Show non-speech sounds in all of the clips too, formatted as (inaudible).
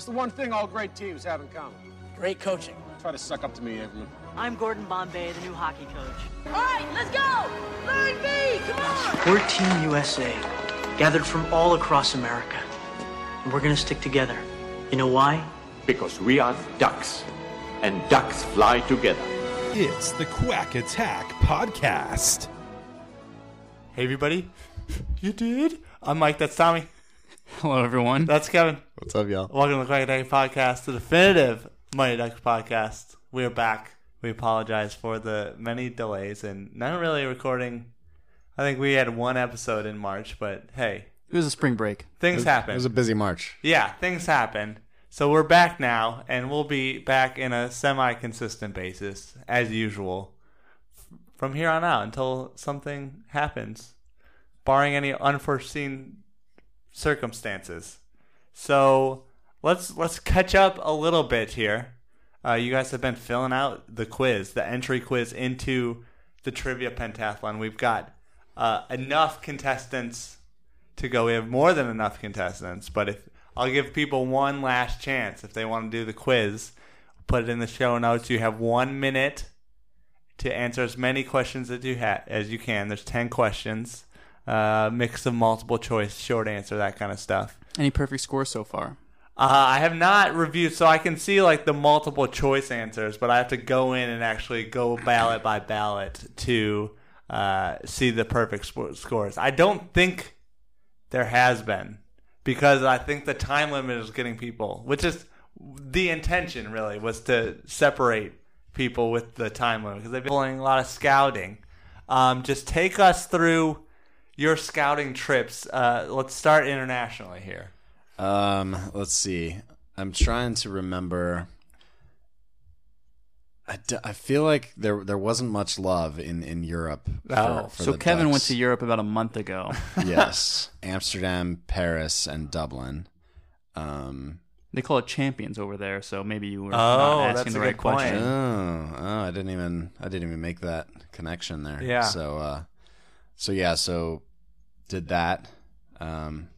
What's the one thing all great teams have in common? Great coaching. Try to suck up to me, Averman. I'm Gordon Bombay, the new hockey coach. All right, let's go! Line B, come on! We're Team USA, gathered from all across America. And we're gonna stick together. You know why? Because we are ducks, and ducks fly together. It's the Quack Attack Podcast. Hey, everybody. (laughs) You did? I'm Mike. That's Tommy. Hello, everyone. That's Kevin. What's up, y'all? Welcome to the Quack Attack Podcast, the definitive Mighty Ducks podcast. We're back. We apologize for the many delays and not really recording. I think we had one episode in March, but hey, It was a spring break. things happen. It was a busy March. yeah, things happen. So we're back now, and we'll be back in a semi-consistent basis as usual from here on out until something happens, barring any unforeseen circumstances. So let's let's catch up a little bit here. Uh, you guys have been filling out the quiz, the entry quiz into the trivia pentathlon. We've got uh, enough contestants to go. We have more than enough contestants, but if I'll give people one last chance if they want to do the quiz, put it in the show notes. You have one minute to answer as many questions as you ha- as you can. There's ten questions, uh, mix of multiple choice, short answer, that kind of stuff. Any perfect scores so far? Uh, I have not reviewed, so I can see like the multiple choice answers, but I have to go in and actually go ballot by ballot to uh, see the perfect sp- scores. I don't think there has been because I think the time limit is getting people, which is the intention really was to separate people with the time limit because they've been doing a lot of scouting. Um, just take us through your scouting trips. Uh, let's start internationally here. Um, let's see. I'm trying to remember. I, d- I feel like there there wasn't much love in in Europe. Oh, for, for so the Kevin went to Europe about a month ago. (laughs) yes, Amsterdam, Paris, and Dublin. Um, they call it champions over there, so maybe you were Oh, not that's asking a the right good point. question. oh, oh, I didn't even I didn't even make that connection there. Yeah. So uh, so yeah, so did that. Um,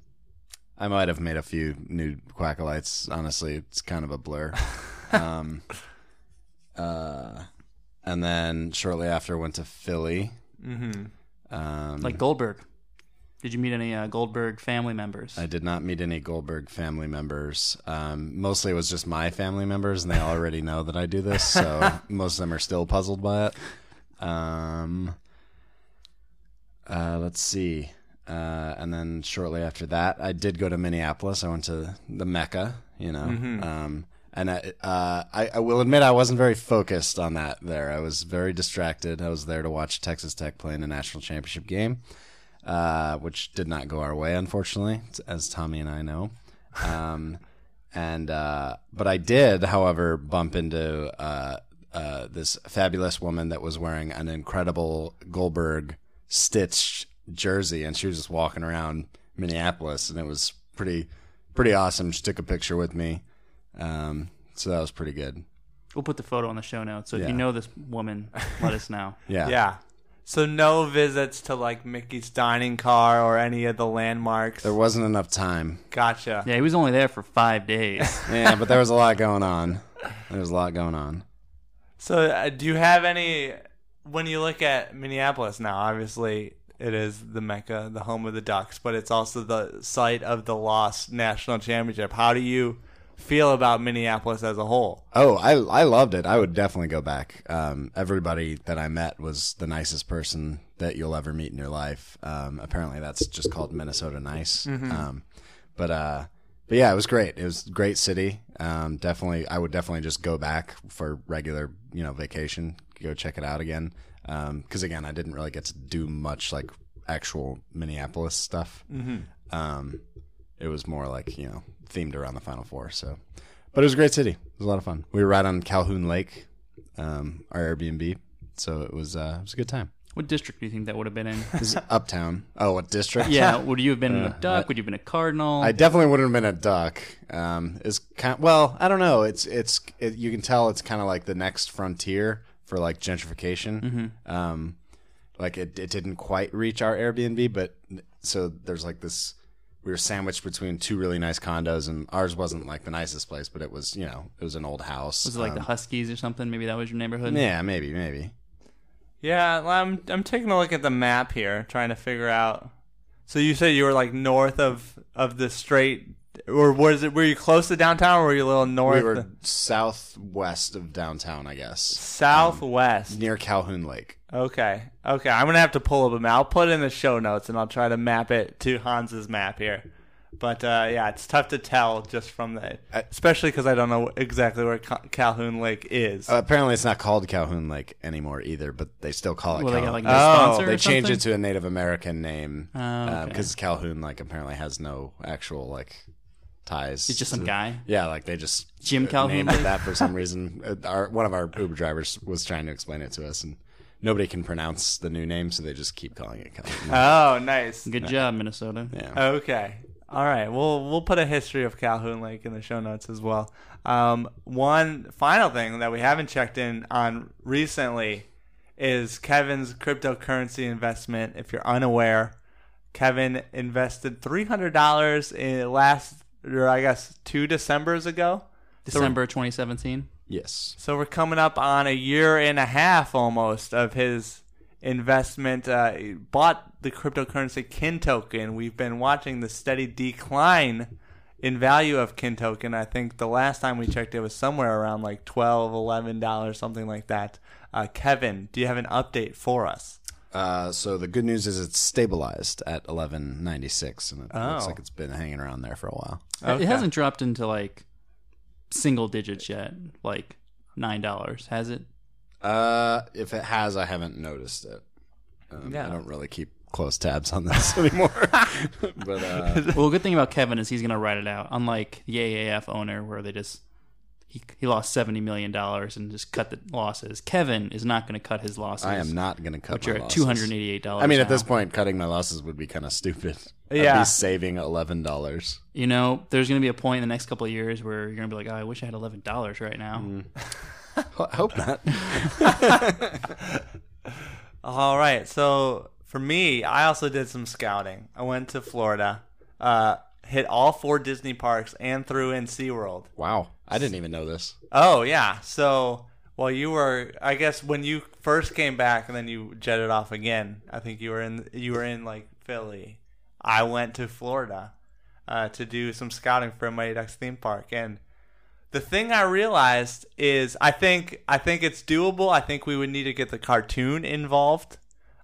I might have made a few new quackalites. Honestly, it's kind of a blur. (laughs) um, uh, and then shortly after went to Philly. Mm-hmm. Um, Like Goldberg. Did you meet any uh, Goldberg family members? I did not meet any Goldberg family members. Um, mostly it was just my family members, and they already know that I do this, so (laughs) most of them are still puzzled by it. Um, uh, let's see. Uh, and then shortly after that, I did go to Minneapolis. I went to the Mecca, you know. Um, and I, uh, I, I will admit I wasn't very focused on that there. I was very distracted. I was there to watch Texas Tech play in a national championship game uh, which did not go our way, unfortunately, as Tommy and I know. Um, (laughs) and uh, but I did, however, bump into uh, uh, this fabulous woman that was wearing an incredible Goldberg stitched jersey, and she was just walking around Minneapolis, and it was pretty pretty awesome. She took a picture with me, um, so that was pretty good. We'll put the photo on the show notes. So if Yeah. you know this woman, let us know. (laughs) Yeah, Yeah. So no visits to like Mickey's dining car or any of the landmarks. There wasn't enough time. Gotcha. Yeah, he was only there for five days. (laughs) Yeah, but there was a lot going on. There was a lot going on. So uh, do you have any when you look at Minneapolis now? Obviously, it is the mecca, the home of the Ducks, but it's also the site of the lost national championship. How do you feel about Minneapolis as a whole? Oh, I I loved it. I would definitely go back. Um, everybody that I met was the nicest person that you'll ever meet in your life. Um, apparently, that's just called Minnesota nice. Um, but uh, but yeah, it was great. It was a great city. Um, definitely, I would definitely just go back for regular, you know, vacation. Go check it out again. Because again, I didn't really get to do much like actual Minneapolis stuff. Um, it was more like you know themed around the Final Four. So, but it was a great city. It was a lot of fun. We were right on Calhoun Lake, um, our Airbnb, so it was uh, it was a good time. what district do you think that would have been in? (laughs) Is uptown. Oh, what district? yeah, would you have been a (laughs) duck? would you have been a cardinal? I definitely wouldn't have been a duck. Um, is kind well, I don't know. It's it's it, you can tell it's kind of like the next frontier for like gentrification. Um, like it, it didn't quite reach our Airbnb, but so there's like this we were sandwiched between two really nice condos, and ours wasn't like the nicest place, but it was you know it was an old house. Was it like the Um, Huskies or something? Maybe that was your neighborhood. Yeah, maybe, maybe. Yeah, I'm I'm taking a look at the map here, trying to figure out. So you said you were like north of of the straight, or was it? Were you close to downtown, or were you a little north? We were southwest of downtown, I guess, southwest. near Calhoun Lake. Okay, okay. I'm gonna have to pull up a map. I'll put it in the show notes, and I'll try to map it to Hans's map here. But uh, yeah, it's tough to tell just from the, especially because I don't know exactly where Calhoun Lake is. Uh, apparently, it's not called Calhoun Lake anymore either, but they still call it. Well, they got, Calhoun. like, no Oh, sponsor they or changed it to a Native American name Oh, uh, okay. because Calhoun like apparently has no actual like ties. It's just some guy. Yeah, like they just Jim Calhoun named it that for some reason. (laughs) Uh, Our one of our Uber drivers was trying to explain it to us, and nobody can pronounce the new name, so they just keep calling it Calhoun. (laughs) Oh, nice. Good job, Minnesota. yeah. Okay. All right. We'll we'll put a history of Calhoun Lake in the show notes as well. Um, one final thing that we haven't checked in on recently is Kevin's cryptocurrency investment. If you're unaware, Kevin invested three hundred dollars in last, or I guess two December's ago. December 2017. Yes. So we're coming up on a year and a half almost of his investment. Uh, he bought the cryptocurrency Kin token. We've been watching the steady decline in value of Kin token. I think the last time we checked, it was somewhere around like 12 11 dollars, something like that. Uh, Kevin, do you have an update for us? Uh, so the good news is it's stabilized at eleven ninety six, and it looks Oh. like it's been hanging around there for a while. Okay. It hasn't dropped into like single digits yet, like nine dollars, has it? Uh, if it has, I haven't noticed it. Um, Yeah. I don't really keep close tabs on this (laughs) anymore. (laughs) but uh, Well, good thing about Kevin is he's gonna write it out. Unlike the AAF owner, where they just he, he lost seventy million dollars and just cut the losses. Kevin is not going to cut his losses. I am not going to cut. Which my are at two hundred eighty eight dollars. I mean, at this point, cutting my losses would be kind of stupid. I'd Yeah. be saving eleven dollars. you know, there's going to be a point in the next couple of years where you're going to be like, oh, I wish I had eleven dollars right now. Mm. (laughs) I hope not. (laughs) All right. So for me, I also did some scouting. I went to Florida, uh, hit all four Disney parks, and threw in SeaWorld. wow, I didn't even know this. Oh yeah. So well, you were, I guess, when you first came back, and then you jetted off again. I think you were in, you were in like Philly. I went to Florida uh, to do some scouting for Mighty Ducks theme park, and the thing I realized is, I think, I think it's doable. I think we would need to get the cartoon involved.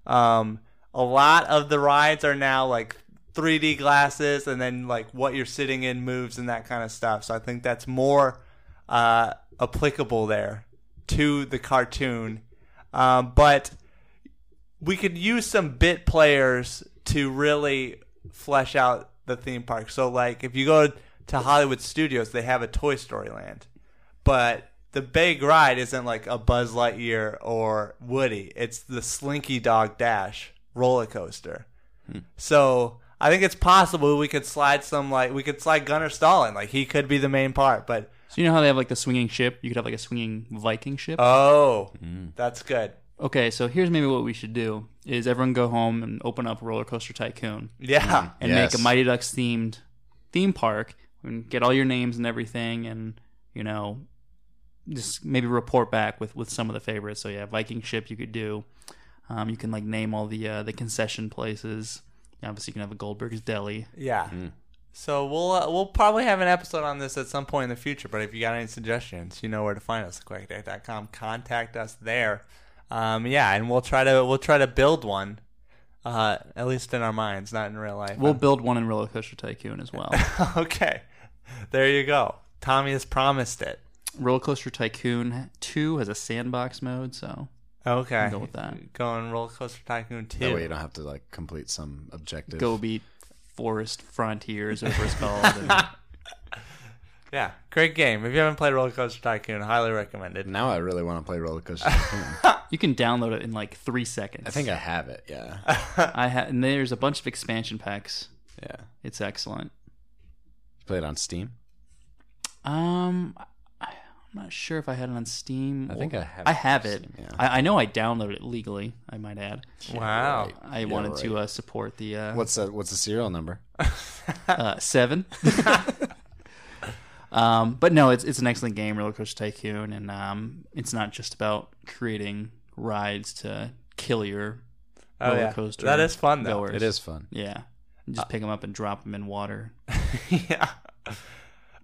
Um, a lot of the rides are now like 3D glasses, and then like what you're sitting in moves and that kind of stuff. So I think that's more uh, applicable there to the cartoon. Um, but we could use some bit players to really flesh out the theme park. So, like, if you go to Hollywood Studios, they have a Toy Story Land, but the big ride isn't like a Buzz Lightyear or Woody. It's the Slinky Dog Dash roller coaster. So I think it's possible we could slide some like we could slide Gunnar Stahl like he could be the main part, but So you know how they have like the swinging ship? You could have like a swinging Viking ship. oh, that's good. okay, so here's maybe what we should do: is everyone go home and open up Roller Coaster Tycoon Yeah. (laughs) and Yes. make a Mighty Ducks themed theme park and get all your names and everything, and you know, just maybe report back with with some of the favorites. So yeah, Viking ship you could do. Um, you can like name all the uh, the concession places. Obviously, you can have a Goldberg's Deli. Yeah. So we'll uh, we'll probably have an episode on this at some point in the future. But if you got any suggestions, you know where to find us. QuackDeck.com. Contact us there. Um, yeah, and we'll try to we'll try to build one. Uh, at least in our minds, not in real life. We'll build one in Roller Coaster Tycoon as well. (laughs) okay. There you go. Tommy has promised it. Roller Coaster Tycoon 2 has a sandbox mode, so Okay. Go with that. Going roller coaster tycoon two. That way you don't have to like complete some objective. go beat Forest Frontiers, whatever it's called. (laughs) and- Yeah, great game. If you haven't played Roller Coaster Tycoon, highly recommended. Now I really want to play Roller Coaster. Tycoon. (laughs) you can download it in like three seconds. I think I have it. Yeah, (laughs) I ha- and there's a bunch of expansion packs. yeah. It's excellent. Play it on Steam. Um, I- I'm not sure if I had it on Steam. I think I have I it have it. Steam, yeah. I, I know I downloaded it legally. I might add. Wow. right. I Yeah, wanted to uh, support the uh, What's the what's the serial number? (laughs) uh, seven. (laughs) um, but no, it's it's an excellent game, Roller Coaster Tycoon, and um, it's not just about creating rides to kill your Oh, roller yeah. coaster. That is fun, though. goers. It is fun. Yeah, You just pick them up and drop them in water. (laughs) yeah.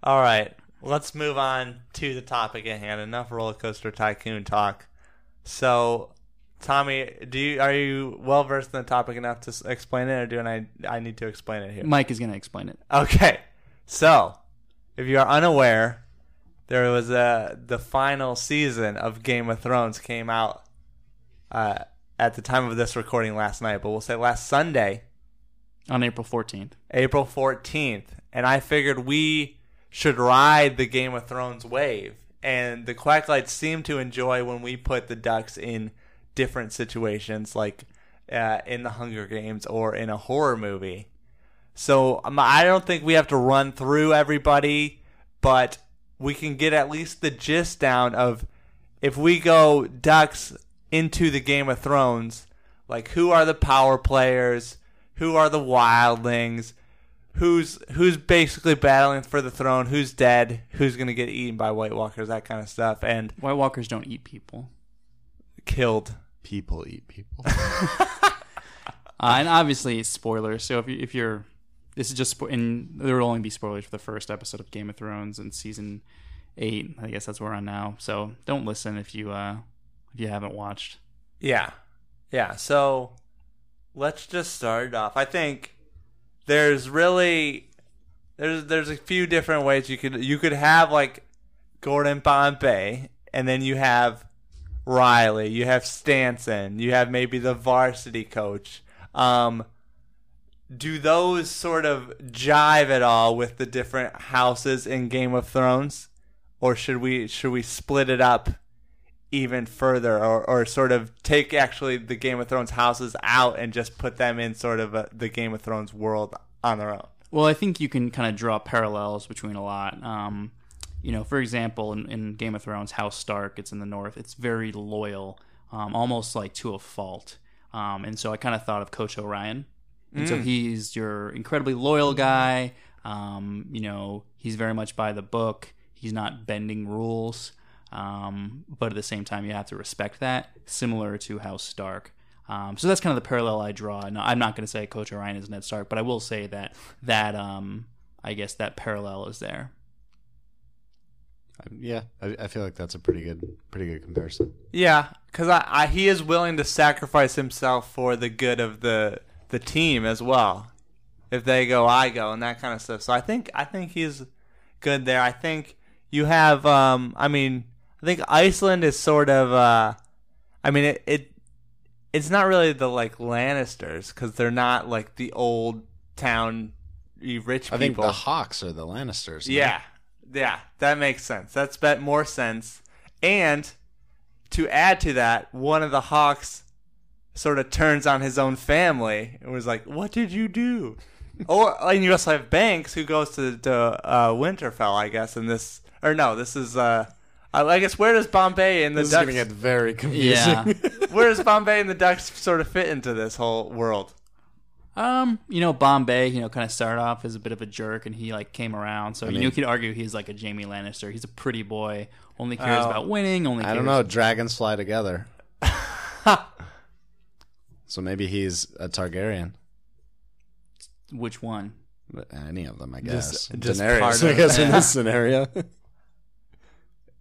All right. Let's move on to the topic at hand. Enough roller coaster tycoon talk. So, Tommy, do you are you well versed in the topic enough to explain it, or do I I need to explain it here? Mike is going to explain it. Okay. So, if you are unaware, there was a the final season of Game of Thrones came out uh, at the time of this recording last night, but we'll say last Sunday, On April 14th. April 14th, and I figured we should ride the Game of Thrones wave. And the Quacklights seem to enjoy when we put the ducks in different situations, like uh, in the Hunger Games or in a horror movie. So um, I don't think we have to run through everybody, but we can get at least the gist down of if we go ducks into the Game of Thrones, like who are the power players, who are the wildlings, who's who's basically battling for the throne, who's dead, who's gonna get eaten by White Walkers, that kind of stuff, and White Walkers don't eat people. killed. People eat people. (laughs) Uh, and obviously, spoilers. So if, you, if you're. This is just. spo- And there will only be spoilers for the first episode of Game of Thrones and season eight. I guess that's where we're on now. So don't listen if you uh if you haven't watched. Yeah. Yeah. So let's just start it off. I think there's really there's there's a few different ways you could you could have like Gordon Bombay and then you have Riley, you have Stanson, you have maybe the varsity coach. Um do those sort of jive at all with the different houses in Game of Thrones? Or should we should we split it up even further or, or sort of take actually the Game of Thrones houses out and just put them in sort of a, the Game of Thrones world on their own. Well, I think you can kind of draw parallels between a lot. Um, you know, for example, in, in Game of Thrones, House Stark, it's in the north. It's very loyal, um, almost like to a fault. Um, and so I kind of thought of Coach Orion. And so he's your incredibly loyal guy. Um, you know, he's very much by the book. He's not bending rules. Um, but at the same time, you have to respect that, similar to House Stark. Um, so that's kind of the parallel I draw. No, I'm not going to say Coach Orion is Ned Stark, but I will say that that um, I guess that parallel is there. yeah, I, I feel like that's a pretty good pretty good comparison. Yeah, because I, I, he is willing to sacrifice himself for the good of the the team as well. If they go, I go, and that kind of stuff. So I think I think he's good there. I think you have. Um, I mean, I think Iceland is sort of. Uh, I mean, it, it it's not really the like Lannisters because they're not like the old town rich people. I think the Hawks are the Lannisters. Yeah, yeah, that makes sense. That's bet more sense. And to add to that, one of the Hawks sort of turns on his own family and was like, "What did you do?" or and you also have Banks who goes to to uh, Winterfell, I guess. In this, or no, this is. uh I I guess where does Bombay and the This is Ducks? gonna get very confusing. Yeah. (laughs) where does Bombay and the Ducks sort of fit into this whole world? Um, you know, Bombay, you know, kind of started off as a bit of a jerk, and he like came around. So you mean- know, you could argue he's like a Jaime Lannister. He's a pretty boy, only cares Oh. about winning. Only I don't know. Dragons fly together. (laughs) so maybe he's a Targaryen. which one. Any of them, I guess. Just- just Daenerys, part I of- guess, in this scenario. (laughs)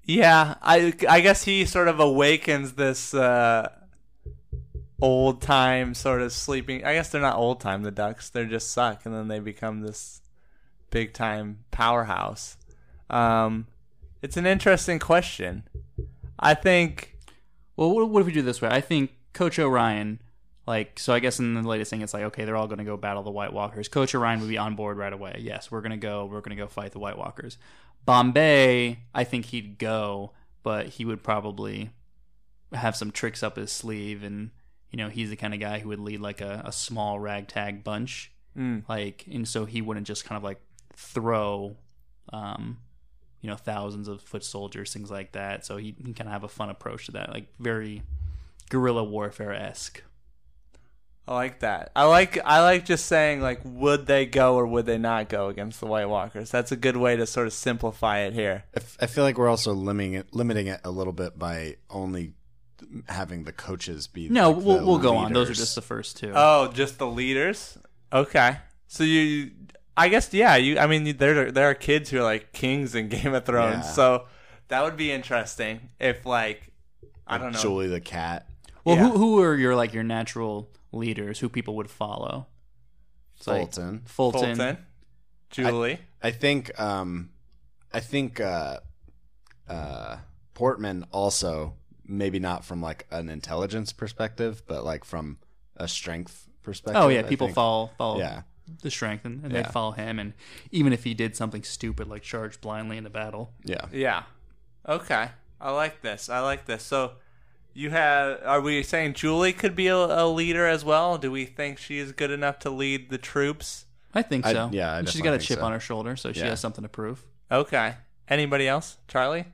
Yeah, I I guess he sort of awakens this uh, old time sort of sleeping. I guess they're not old time. The Ducks they're just suck, and then they become this big time powerhouse. Um, it's an interesting question. I think Well, what, if we do this way? I think Coach Orion, like, so I guess in the latest thing, it's like, okay, they're all going to go battle the White Walkers. Coach Orion would be on board right away. Yes, we're going to go. We're going to go fight the White Walkers. Bombay, I think he'd go, but he would probably have some tricks up his sleeve, and you know, he's the kind of guy who would lead like a, a small ragtag bunch, Mm. like, and so he wouldn't just kind of like throw, um, you know thousands of foot soldiers, things like that. So he, he kind of have a fun approach to that, like very guerrilla warfare esque. I like that. I like I like just saying like would they go or would they not go against the White Walkers? That's a good way to sort of simplify it here. I f- I feel like we're also limiting it, limiting it a little bit by only having the coaches be. No, like, we'll the we'll go on. Those are just the first two. Oh, just the leaders? Okay. So you I guess yeah, you I mean there there are kids who are like kings in (laughs) Game of Thrones. Yeah. So that would be interesting if like I don't know. Julie the cat. well, yeah. who who are your like your natural leaders? Who people would follow? It's like Fulton. Fulton. Fulton, Julie. I think um I think uh uh Portman also maybe not from like an intelligence perspective, but like from a strength perspective. Oh yeah, I people think. follow follow Yeah. the strength, and, and Yeah. they follow him. And even if he did something stupid like charge blindly in into battle, Yeah. Yeah. Okay. I like this. I like this. So you have are we saying Julie could be a, a leader as well? Do we think she is good enough to lead the troops? I think I- so. yeah, I And she's definitely got a think chip so. on her shoulder, so she Yeah. has something to prove. Okay. Anybody else? Charlie?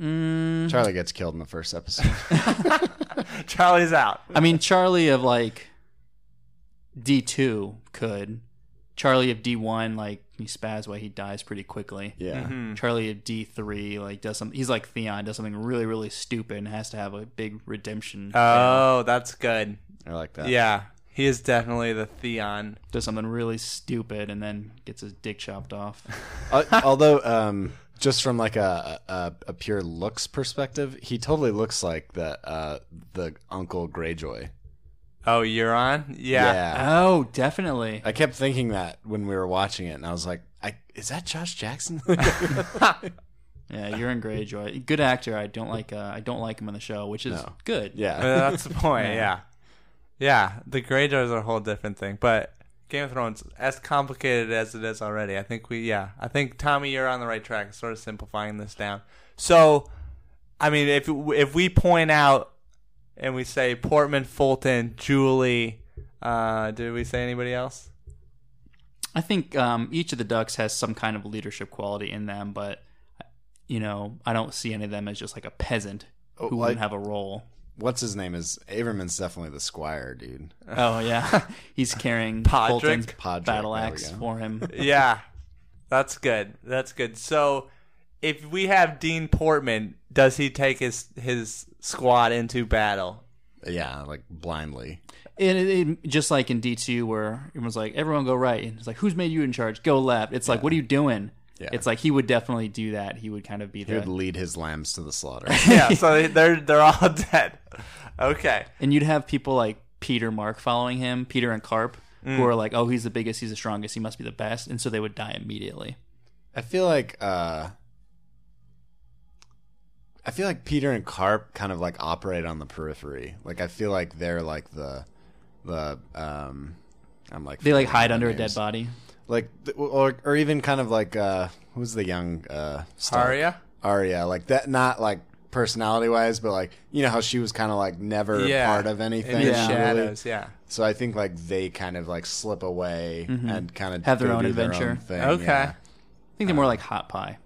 Mm, Charlie gets killed in the first episode. (laughs) (laughs) Charlie's out. I mean, Charlie of like D two could. Charlie of D one, like he spaz away, he dies pretty quickly. Yeah. Mm-hmm. Charlie of D three, like does something. He's like Theon, does something really, really stupid, and has to have a big redemption. Oh, that's good. I like that. Yeah. He is definitely the Theon. does something really stupid, and then gets his dick chopped off. (laughs) Uh, although, um, just from like a, a a pure looks perspective, he totally looks like the uh the Uncle Greyjoy. Oh, Euron? Yeah. Oh, definitely. I kept thinking that when we were watching it, and I was like, "I is that Josh Jackson?" (laughs) (laughs) Yeah, Euron Greyjoy. Good actor. I don't like. Uh, I don't like him in the show, which is No. good. yeah, Uh, that's the point. Yeah. Yeah. The Greyjoys are a whole different thing. But Game of Thrones, as complicated as it is already, I think we, yeah, I think Tommy, you're on the right track, sort of simplifying this down. So, I mean, if if we point out and we say Portman, Fulton, Julie, uh, did we say anybody else? I think um, each of the ducks has some kind of leadership quality in them, but you know, I don't see any of them as just like a peasant who Oh, wouldn't have a role. what's his name? Is Averman's definitely the squire, dude. Oh yeah, (laughs) he's carrying (laughs) Podrick? Fulton's Podrick, battle axe for him. (laughs) yeah, that's good. That's good. So, if we have Dean Portman, does he take his his squad into battle? Yeah, like blindly. And it, it, just like in D two, where everyone's like, "Everyone go right," and it's like, "Who's made you in charge? Go left." It's like, "What are you doing?" Yeah. It's like he would definitely do that. He would kind of be He would lead his lambs to the slaughter. (laughs) Yeah, so they're they're all (laughs) dead. Okay. and you'd have people like Peter Mark following him, Peter and Karp, Mm. who are like, "Oh, he's the biggest, he's the strongest, he must be the best," and so they would die immediately. I feel like uh I feel like Peter and Karp kind of like operate on the periphery. Like I feel like they're like the the um I'm like They like hide their under a dead body. Like or or even kind of like uh who's the young uh Stark? Arya? Arya, like that not like personality wise, but like you know how she was kind of like never Yeah. part of anything. In the Yeah. really. shadows, yeah. So I think like they kind of like slip away and kind of Mm-hmm. Have their go own do adventure. thing, Okay. yeah. I think they're more like hot pie.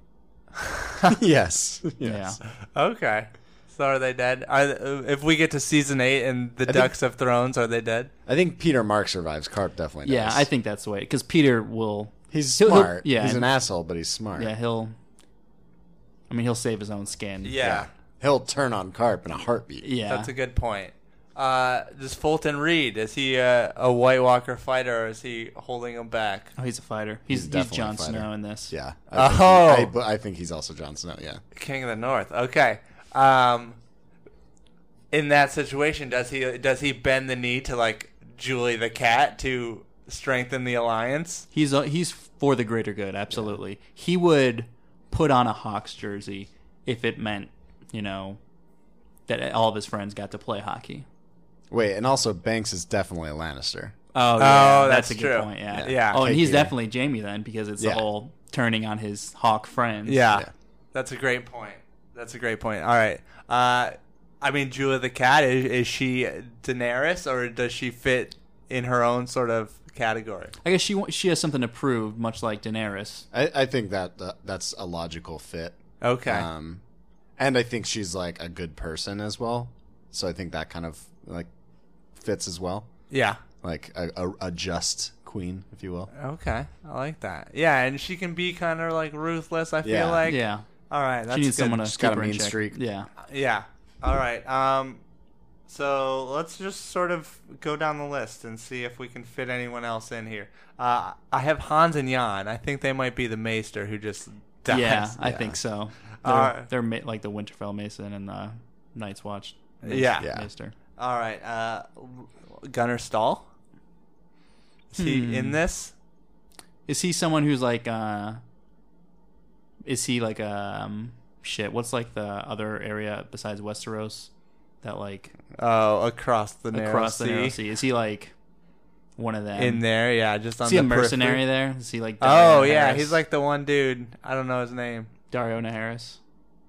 Yes. (laughs) yes. Yeah. Okay. So are they dead? Are if we get to season eight and the think- Ducks of Thrones, are they dead? I think Peter Mark survives. Karp definitely does. Yeah, I think that's the way because Peter will. he's he'll- he'll- smart. yeah, he's an asshole, but he's smart. Yeah, he'll. I mean, he'll save his own skin. Yeah, he'll turn on Karp in a heartbeat. yeah. that's a good point. Uh, does Fulton Reed is he a, a White Walker fighter or is he holding him back? Oh, he's a fighter. He's, He's he's, definitely a Jon fighter. Snow in this. Yeah. I think Oh. he- I, but I think he's also Jon Snow. Yeah. King of the North. Okay. Um, in that situation, does he does he bend the knee to like Julie the cat to strengthen the alliance? He's uh, he's for the greater good. Absolutely, he would put on a Hawks jersey if it meant you know that all of his friends got to play hockey. Wait, and also Banks is definitely a Lannister. Oh, yeah, that's, that's a good true. point. Yeah, Yeah. Yeah. Oh, and he's you. definitely Jaime then because it's Yeah. the whole turning on his Hawk friends. Yeah, Yeah. that's a great point. That's a great point. All right. Uh, I mean, Julia the cat is, is she Daenerys or does she fit in her own sort of category. I guess she wa- she has something to prove, much like Daenerys. I, I think that uh, that's a logical fit. Okay. Um, and I think she's like a good person as well. So I think that kind of like fits as well. yeah. Like a, a, a just queen, if you will. Okay. I like that. Yeah, and she can be kind of like ruthless. I feel Yeah. like. yeah, All right. That's she needs good. someone to She's got keep a her in mean check. streak. Yeah, Yeah. All right. Um, so let's just sort of go down the list and see if we can fit anyone else in here. Uh, I have Hans and Jan. I think they might be the Maester who just dies. yeah, I think so. They're, Alright. they're ma- like the Winterfell Mason and the Night's Watch. Yeah. Yeah. Maester. All right. Uh, Gunnar Stahl. Is he in this? Is he someone who's like? uh Is he like um shit? What's like the other area besides Westeros that like Oh, across the narrow across the sea. narrow sea? Is he like one of them? In there, yeah, just on Is he the a mercenary periphery. there? Is he like? Oh yeah, Naharis? he's like the one dude. I don't know his name. Daario Naharis.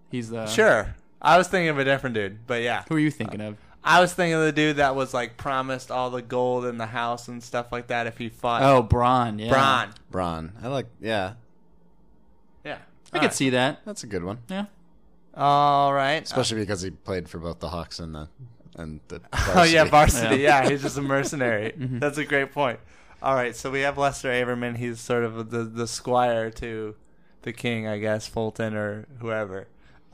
He's the Sure, I was thinking of a different dude, but yeah, Who are you thinking of? I was thinking of the dude that was like promised all the gold in the house and stuff like that if he fought. Oh, Bronn. Yeah, Bronn. Braun. I like. Yeah, Yeah, I could see that. that's a good one. Yeah. All right. Especially because he played for both the Hawks and the and the. (laughs) Oh yeah, varsity. varsity. Yeah. Yeah, he's just a mercenary. (laughs) That's a great point. All right, so we have Lester Averman. He's sort of the the squire to the king, I guess, Fulton or whoever.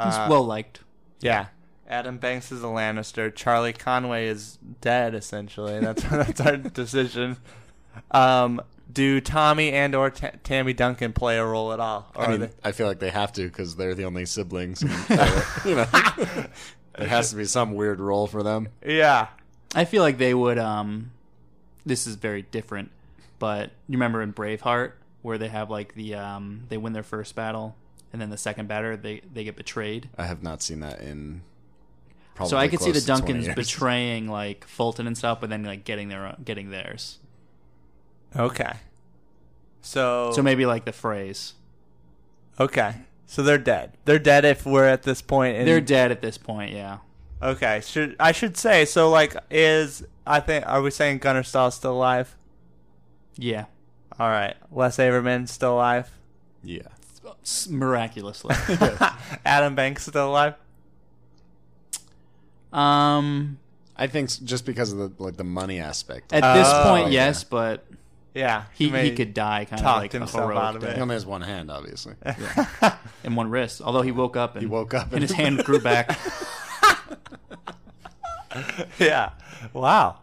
He's Uh, well liked. Yeah. Adam Banks is a Lannister. Charlie Conway is dead. Essentially, that's (laughs) that's our decision. Um, do Tommy and or Ta Tammy Duncan play a role at all? Or I mean, they- I feel like they have to because they're the only siblings. (laughs) and they're- you know, there has to be some weird role for them. yeah. I feel like they would. Um, this is very different, but you remember in Braveheart where they have like the um, they win their first battle, and then the second battle they they get betrayed. I have not seen that in. Probably so I could see the close to 20 Duncans betraying like Fulton and stuff, but then like getting their own, getting theirs. Okay. So So maybe like the phrase. okay. So they're dead. They're dead if we're at this point. In, They're dead at this point. Yeah. Okay. Should I should say so? Like, is I think are we saying Gunnar Stahl's still alive? Yeah. All right. Les Averman still alive. Yeah. S- Miraculously. (laughs) (laughs) Adam Banks still alive. Um. I think s- just because of the like the money aspect. At this Oh, point, yeah. yes, but Yeah. he may he could die kind of talked like a himself heroic out of death. he only has one hand, obviously. (laughs) and one wrist. Although he woke up and He woke up and and- his hand grew back. (laughs) (laughs) yeah. Wow.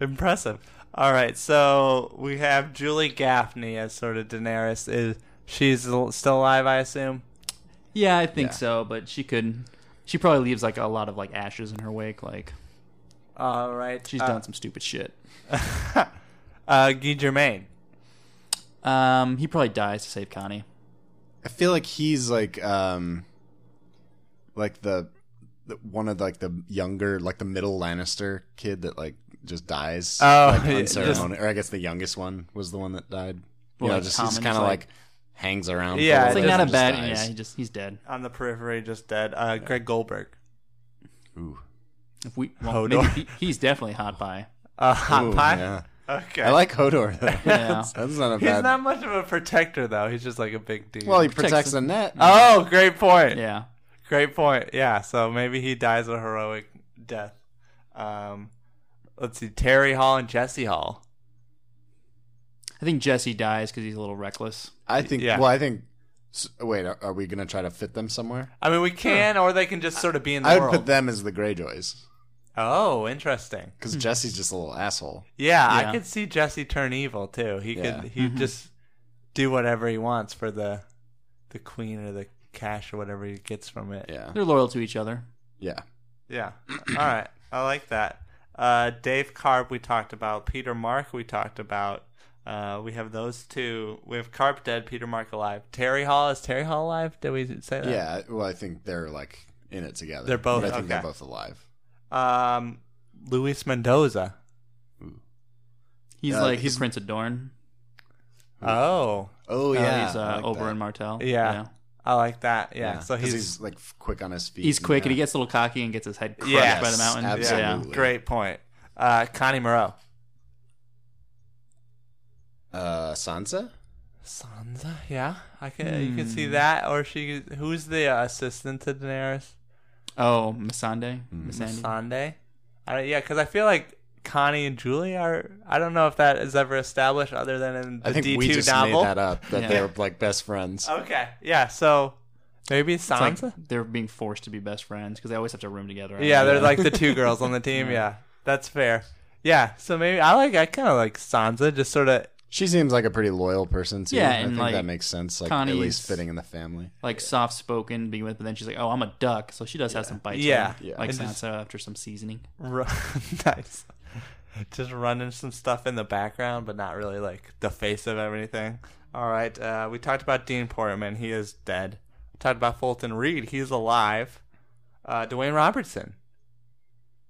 Impressive. All right. So we have Julie Gaffney as sort of Daenerys. Is she's l- still alive? I assume. yeah, I think Yeah. so. But she could. She probably leaves like a lot of like ashes in her wake. Like All right. she's uh, done some stupid shit. (laughs) Uh, Guy Germain. Um, he probably dies to save Connie. I feel like he's like um like the, the one of like the younger like the middle Lannister kid that like just dies Oh, like (laughs) yeah, unceremonious. or I guess the youngest one was the one that died. You know, like just Tommen, he's kind of like- like, hangs around. Yeah, for It's like not a bad. just Yeah, he just he's dead. on the periphery, just dead. Uh, Greg Goldberg. Ooh. If we well, Hodor. maybe he, he's definitely hot pie. (laughs) Uh, hot Ooh, pie. yeah. Okay. I like Hodor though. (laughs) Yeah. that's, that's not a He's bad. not much of a protector though. He's just like a big dude. well, he protects protects the- the net. oh, great point. Yeah. Great point. Yeah. So maybe he dies a heroic death. Um, let's see. Terry Hall and Jesse Hall. I think Jesse dies because he's a little reckless. I think. Yeah. Well, I think. s- Wait, are, are we gonna try to fit them somewhere? I mean, we can, or they can just sort of be in the I would world. put them as the Greyjoys Oh, interesting. because Jesse's just a little asshole. Yeah, I could see Jesse turn evil too. He Yeah. could. He would just do whatever he wants for the the queen or the cash or whatever he gets from it. Yeah, They're loyal to each other. yeah. Yeah. All right. I like that. Uh, Dave Karp we talked about. Peter Mark, we talked about. Uh, we have those two. We have Karp dead, Peter Mark alive. Terry Hall is Terry Hall alive? Did we say that? Yeah, well, I think they're like in it together. They're both- But I think they're both alive. Um, Luis Mendoza. He's Uh, like he's- he's Prince of Dorne. Oh, Oh Uh, yeah, he's I uh, like over that. Martell. yeah. I like that. Yeah. Yeah, So 'cause he's, like f- quick on his feet. He's quick and he gets a little cocky and gets his head crushed Yes, by the mountain. absolutely. Yeah. yeah. Great point. Uh, Connie Moreau. Uh, Sansa. Sansa, yeah, I can. You can Hmm. see that, or she. Who's the uh, assistant to Daenerys? Oh, Missandei. Hmm. Missandei. Sunday. I don't, yeah, because I feel like Connie and Julie are. I don't know if that is ever established other than in the D two novel. made that up that Yeah. they're like best friends. Okay, yeah. So maybe It's like Sansa. they're being forced to be best friends because they always have to room together. yeah, they're like the two (laughs) girls on the team. Yeah, that's fair. Yeah, so maybe I like. I kind of like Sansa. Just sort of. She seems like a pretty loyal person too. Yeah, I and, think like, that makes sense. Like at least fitting in the family. like soft spoken to begin with, but then she's like, "Oh, I'm a duck," so she does have some bites. Yeah. Yeah. like And Sansa just- after some seasoning. Ru- (laughs) nice. Just running some stuff in the background, but not really like the face of everything. All right. Uh, we talked about Dean Portman. He is dead. We talked about Fulton Reed. He's alive. Uh, Dwayne Robertson.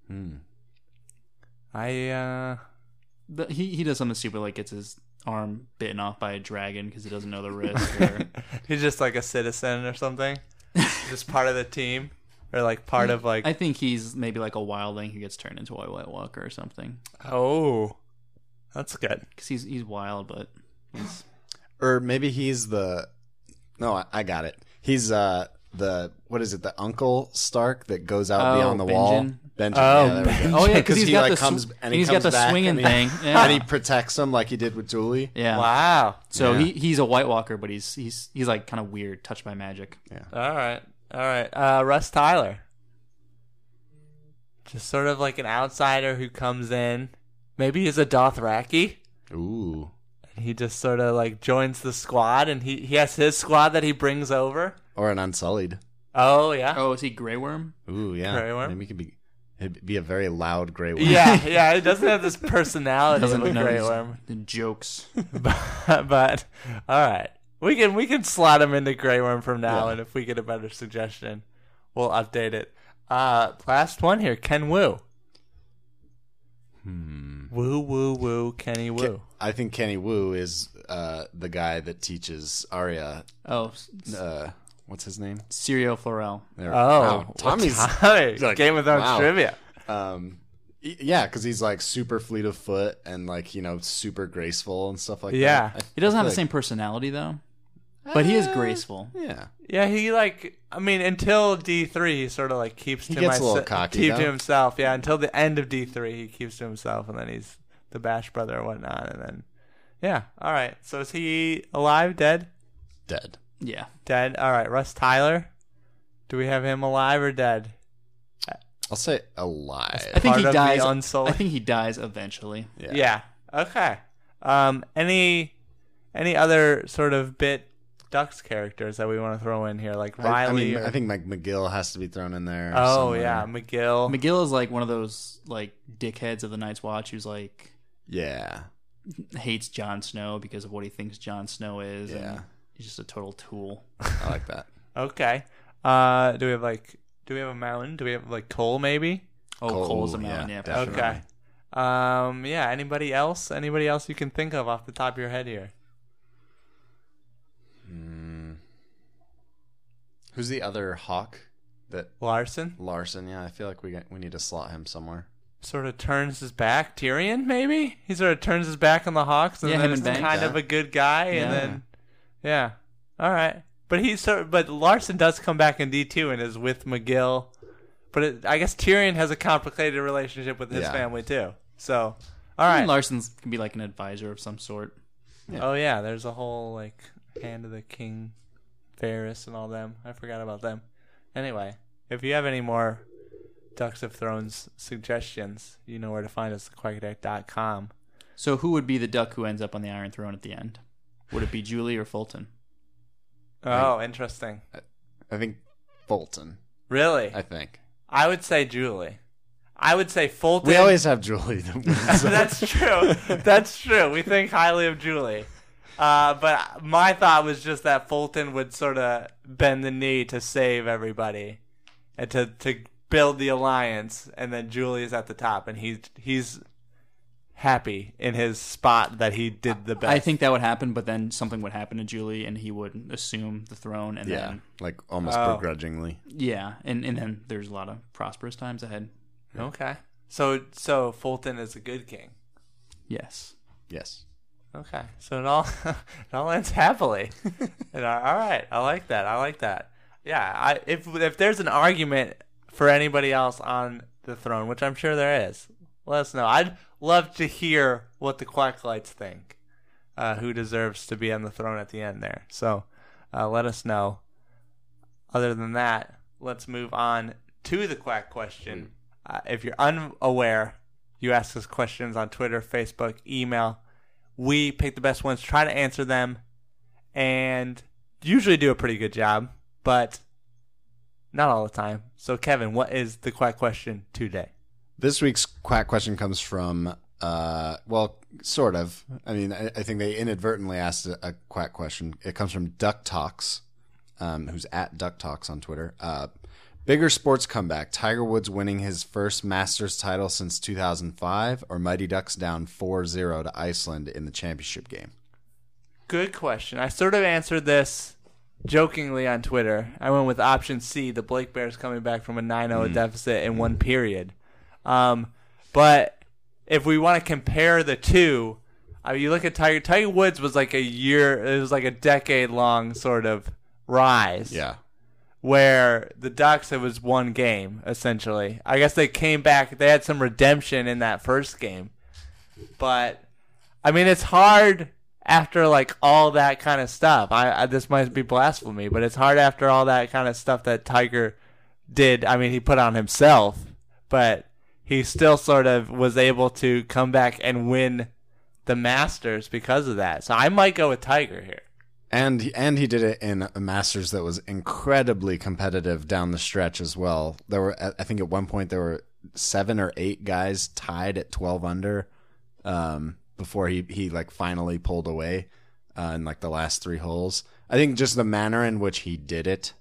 Hmm. I uh, The, he he does something stupid like gets his arm bitten off by a dragon because he doesn't know the (laughs) risk. Or, (laughs) he's just like a citizen or something. (laughs) just part of the team, or like part of like. I think he's maybe like a wildling who gets turned into a White Walker or something oh, that's good. because he's he's wild, but he's (gasps) Or maybe he's the. No, I, I got it. He's uh the what is it? The Uncle Stark that goes out Oh, beyond the wall. Benjen? Benjen. Oh, yeah, there we go. oh yeah because he's he got like the sw- comes and he he's comes got the back swinging and he- thing. (laughs) Yeah. and he protects him like he did with Julie. yeah. Wow. So Yeah. he he's a White Walker, but he's he's he's like kind of weird, touched by magic. Yeah. All right. All right. Uh, Russ Tyler. Just sort of like an outsider who comes in. Maybe he's a Dothraki. Ooh. And he just sort of like joins the squad and he, he has his squad that he brings over. Or an Unsullied. Oh, yeah. Oh, is he Grey Worm? Ooh, yeah. Grey Worm? Maybe he could be. It'd be a very loud Grey Worm. Yeah, (laughs) yeah. It doesn't have this personality Doesn't of a Grey his- Worm. The jokes. (laughs) but, but all right, we can we can slot him into Grey Worm from now, Yeah. and if we get a better suggestion, we'll update it. Uh, last one here, Ken Wu. Hmm. Woo woo woo, Kenny Wu. I think Kenny Wu is uh, the guy that teaches Arya. Oh, Uh, what's his name? Syrio Forel. There- Oh, wow, Tommy's. Tommy, (laughs) like, Game of Thrones wow. trivia. Um, yeah, because he's like super fleet of foot and like you know super graceful and stuff like Yeah. that. Yeah, He doesn't I have the same personality though, but he is Uh, graceful. Yeah, Yeah, he like I mean until D three he sort of like keeps He to gets a little myse- cocky, keep to himself. Yeah, until the end of D three he keeps to himself, and then he's the Bash brother or whatnot, and then yeah. All right, so is he alive, dead, dead. Yeah, dead? All right, Russ Tyler. Do we have him alive or dead? I'll say alive. I think Part he dies. Unsullied- I think he dies eventually. Yeah. Yeah. Okay. Um. Any any other sort of bit Ducks characters that we want to throw in here, like I, Riley? I, mean, or- I think Mike McGill has to be thrown in there. Oh somewhere. yeah, McGill. McGill is like one of those like dickheads of the Night's Watch who's like yeah, hates Jon Snow because of what he thinks Jon Snow is. Yeah. and he's just a total tool. (laughs) I like that. Okay. Uh, do we have like do we have a mountain? Do we have like Cole? maybe? Oh, Cole, Cole's a mountain. Yeah, definitely. Okay. Um, yeah. Anybody else? Anybody else you can think of off the top of your head here? Who's the other hawk? That Larson Larson. Yeah, I feel like we got, we need to slot him somewhere. sort of turns his back. Tyrion maybe he sort of turns his back on the Hawks and Yeah, then him is and Banks. kind of a good guy, and Yeah. then yeah. All right. But he's sort of, but Larson does come back in D two and is with McGill. But it, I guess Tyrion has a complicated relationship with his Yeah. family too. So all All right. right. Larson's can be like an advisor of some sort. Oh yeah, there's a whole like Hand of the King, Varys, and all them. I forgot about them. Anyway, if you have any more Ducks of Thrones suggestions, you know where to find us at quackadeck.com. So who would be the duck who ends up on the Iron Throne at the end? Would it be Julie or Fulton? Oh, interesting. I think Fulton. Really? I think I would say Julie. I would say Fulton. we always have Julie. that. (laughs) (laughs) That's true. That's true. We think highly of Julie. Uh, but my thought was just that Fulton would sort of bend the knee to save everybody and to, to build the alliance, and then Julie is at the top, and he's he's happy in his spot that he did the best. I think that would happen, but then something would happen to Julie, and he would assume the throne, and yeah, then like almost Oh. begrudgingly. yeah, and and then there's a lot of prosperous times ahead. Okay. So so Fulton is a good king. Yes. Yes. Okay, so it all (laughs) it all ends happily. (laughs) And I- all right, I like that. I like that. Yeah, I if if there's an argument for anybody else on the throne, which I'm sure there is, let us know. I'd love to hear what the Quacklights think. Uh, who deserves to be on the throne at the end there? So uh, let us know. Other than that, let's move on to the quack question. Uh, if you're unaware, you ask us questions on Twitter, Facebook, email. We pick the best ones, try to answer them, and usually do a pretty good job, but not all the time. So, Kevin, what is the quack question today? This week's quack question comes from, uh, well, sort of. I mean, I, I think they inadvertently asked a, a quack question. It comes from Duck Talks, um, who's at Duck Talks on Twitter. Uh, bigger sports comeback: Tiger Woods winning his first Masters title since 2005, or Mighty Ducks down 4-0 to Iceland in the championship game. Good question. I sort of answered this jokingly on Twitter. I went with option C, the Blake Bears coming back from a 9-0 deficit in one period. Um, but if we want to compare the two, I mean, you look at Tiger. Tiger Woods was like a year. It was like a decade long sort of rise. Yeah. Where the Ducks, it was one game essentially. I guess they came back. They had some redemption in that first game, but I mean, it's hard after like all that kind of stuff. I, I this might be blasphemy, but it's hard after all that kind of stuff that Tiger did. I mean, he put on himself, but he still sort of was able to come back and win the Masters because of that. So I might go with Tiger here. And and he did it in a Masters that was incredibly competitive down the stretch as well. There were I think at one point there were seven or eight guys tied at 12 under um, before he he like finally pulled away uh, in like the last three holes. I think just the manner in which he did it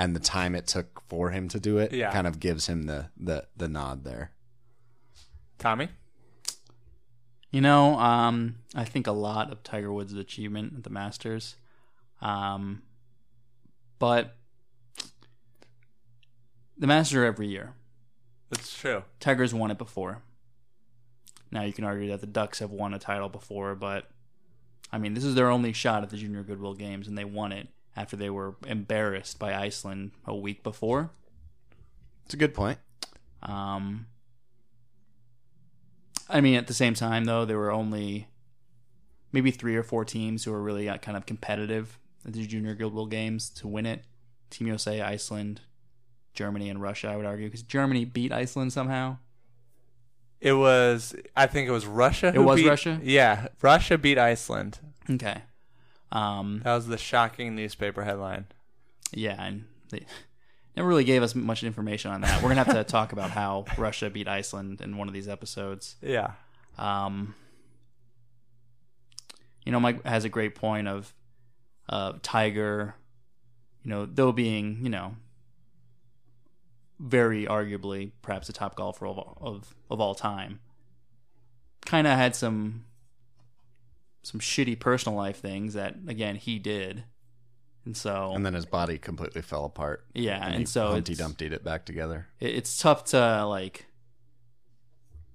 and the time it took for him to do it Yeah. kind of gives him the the the nod there. Tommy, You know, um, I think a lot of Tiger Woods' achievement at the Masters. Um, but the Masters every year. that's true. Tiger's won it before. Now you can argue that the Ducks have won a title before, but I mean, this is their only shot at the Junior Goodwill Games, and they won it after they were embarrassed by Iceland a week before. It's a good point. Um, I mean, at the same time, though, there were only maybe three or four teams who were really uh, kind of competitive at the Junior Goodwill Games to win it. Team USA, Iceland, Germany, and Russia. I would argue because Germany beat Iceland somehow. It was. I think it was Russia. It was beat- Russia? Yeah, Russia beat Iceland. Okay. Um, That was the shocking newspaper headline. yeah, and they never really gave us much information on that. We're gonna have to talk about how (laughs) Russia beat Iceland in one of these episodes. Yeah. Um, you know, Mike has a great point of uh, Tiger, you know, though being, you know, very arguably perhaps the top golfer of of, of all time, kind of had some some shitty personal life things that again he did, and so And then his body completely fell apart. yeah, and, and he so Humpty it's, it back together. it- it's tough to like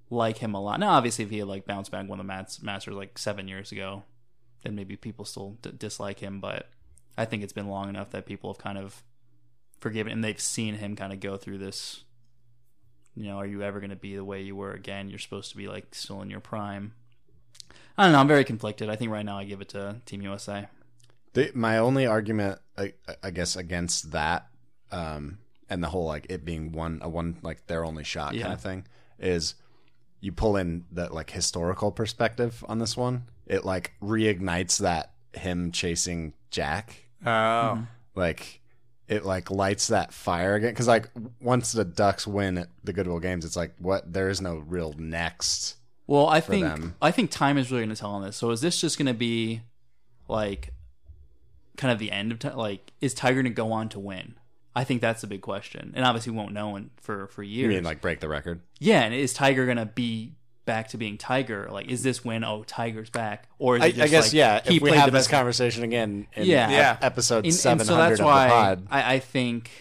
like him a lot. Now, obviously, if he had like bounced back won the Mats- Masters like seven years ago, then maybe people still d- dislike him. But I think it's been long enough that people have kind of forgiven and they've seen him kind of go through this. You know, are you ever going to be the way you were again? You're supposed to be like still in your prime. I don't know. I'm very conflicted. I think right now I give it to Team USA. The, my only argument, I, I guess, against that, um, and the whole like it being one a one like their only shot kind of thing, is you pull in the like historical perspective on this one. It like reignites that him chasing Jack, Oh. like it like lights that fire again. Because like once the Ducks win at the Goodwill Games, it's like what there is no real next. Well, I for think them. I think time is really going to tell on this. So is this just going to be like kind of the end of time? Like, is Tiger going to go on to win? I think that's the big question, and obviously we won't know in, for for You years. mean like break the record? yeah, and is Tiger going to be back to being Tiger? Like, is this when oh Tiger's back, or is I, it just I guess like, yeah. He if we played have the this best conversation again, in Yeah. ep- Yeah. episode and, seven so that's of why the pod. I, I think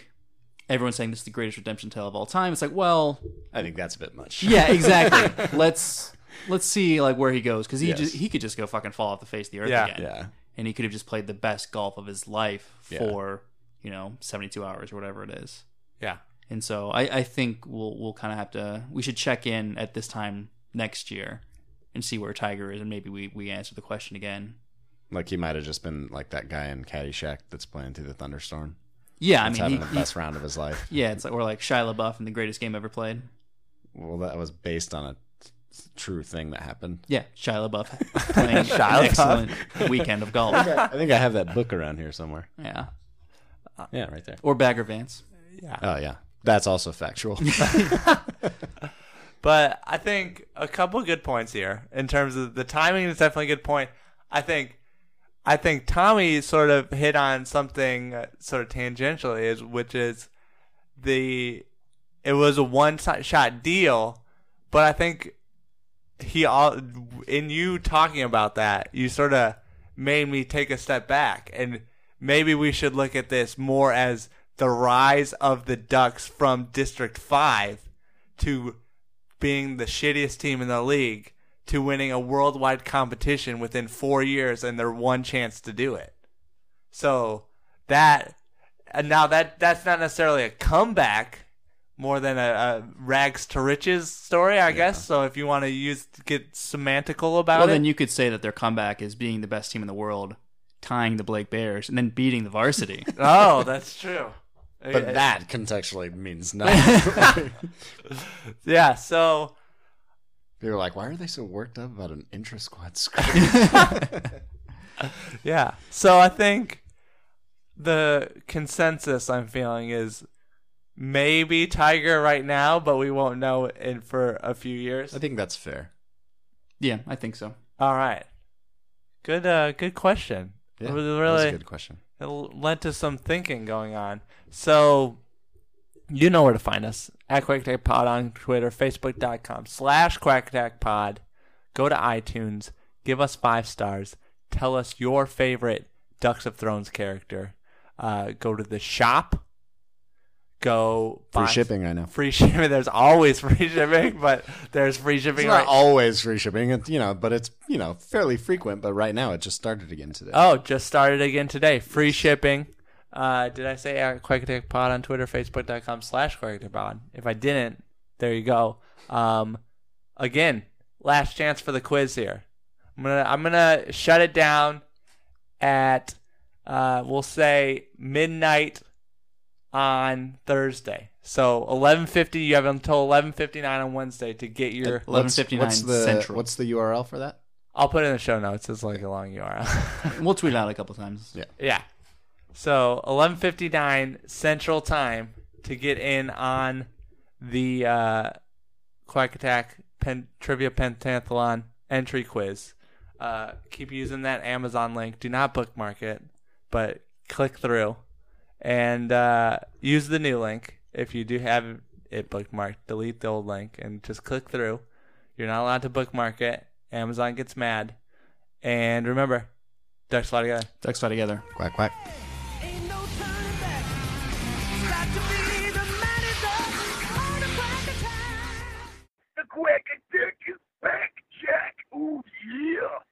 everyone's saying this is the greatest redemption tale of all time. It's like, well, I think that's a bit much. yeah, exactly. (laughs) let's let's see like where he goes because he Yes. just he could just go fucking fall off the face of the earth Yeah. again. Yeah. and he could have just played the best golf of his life Yeah. for you know 72 hours or whatever it is. Yeah. And so I, I think we'll we'll kind of have to we should check in at this time next year and see where Tiger is and maybe we we answer the question again. Like he might have just been like that guy in Caddyshack that's playing through the thunderstorm. Yeah, That's I mean having he, the best round of his life. (laughs) yeah, it's like or like Shia LaBeouf in the greatest game ever played. Well, that was based on a true thing that happened. Yeah, Shia LaBeouf (laughs) playing Shia an LaBeouf. excellent weekend of golf. I think I have that book around here somewhere. Yeah, Yeah, right there. or Bagger Vance. Yeah. Oh yeah, that's also factual. (laughs) (laughs) But I think a couple good points here in terms of the timing is definitely a good point. I think I think Tommy sort of hit on something uh, sort of tangentially is which is the it was a one shot deal, but I think he all in you talking about that, you sort of made me take a step back and maybe we should look at this more as the rise of the Ducks from District 5 to being the shittiest team in the league to winning a worldwide competition within 4 years and their one chance to do it. So that and now that that's not necessarily a comeback more than a, a rags to riches story, I guess. So if you want to use get semantical about Well, it, well, then you could say that their comeback is being the best team in the world, tying the Blake Bears, and then beating the varsity. (laughs) oh, that's true. but that contextually means (laughs) nothing. (laughs) yeah. So they were like, "Why are they so worked up about an intra squad scrimmage?" yeah. So I think the consensus I'm feeling is maybe Tiger right now, but we won't know in for a few years. I think that's fair. yeah, I think so. All right. Good. Uh. Good question. Yeah, it was that was really a good question. it led to some thinking going on. So, you know where to find us at Quack Attack Pod on Twitter, Facebook.com slash Quack Attack Pod. Go to iTunes, give us five stars, tell us your favorite Ducks of Thrones character. Uh, go to the shop. Go Free shipping, I know. Free (laughs) shipping. There's always free shipping, but there's free shipping. It's not right- always free shipping, it's, you know, but it's you know fairly frequent. But right now, it just started again today. Oh, just started again today. Free shipping. Uh, did I say at Quack Attack Pod on Twitter, Facebook.com slash Quack Pod? If I didn't, there you go. Um, again, last chance for the quiz here. I'm gonna I'm gonna shut it down at uh, we'll say midnight on Thursday. So 11:50. You have until 11:59 on Wednesday to get your. What's- 11:59 what's the, Central. What's the URL for that? I'll put it in the show notes. It's like a long URL. (laughs) We'll tweet it out a couple times. Yeah. Yeah. So 11:59 Central Time to get in on the uh, Quack Attack Pen- Trivia Pentathlon entry quiz. Uh, keep using that Amazon link. Do not bookmark it, but click through and uh, use the new link. If you do have it bookmarked, delete the old link and just click through. You're not allowed to bookmark it. Amazon gets mad. And remember, ducks fly together. Ducks fly together. Quack, quack. Is back, Jack. Oh, yeah.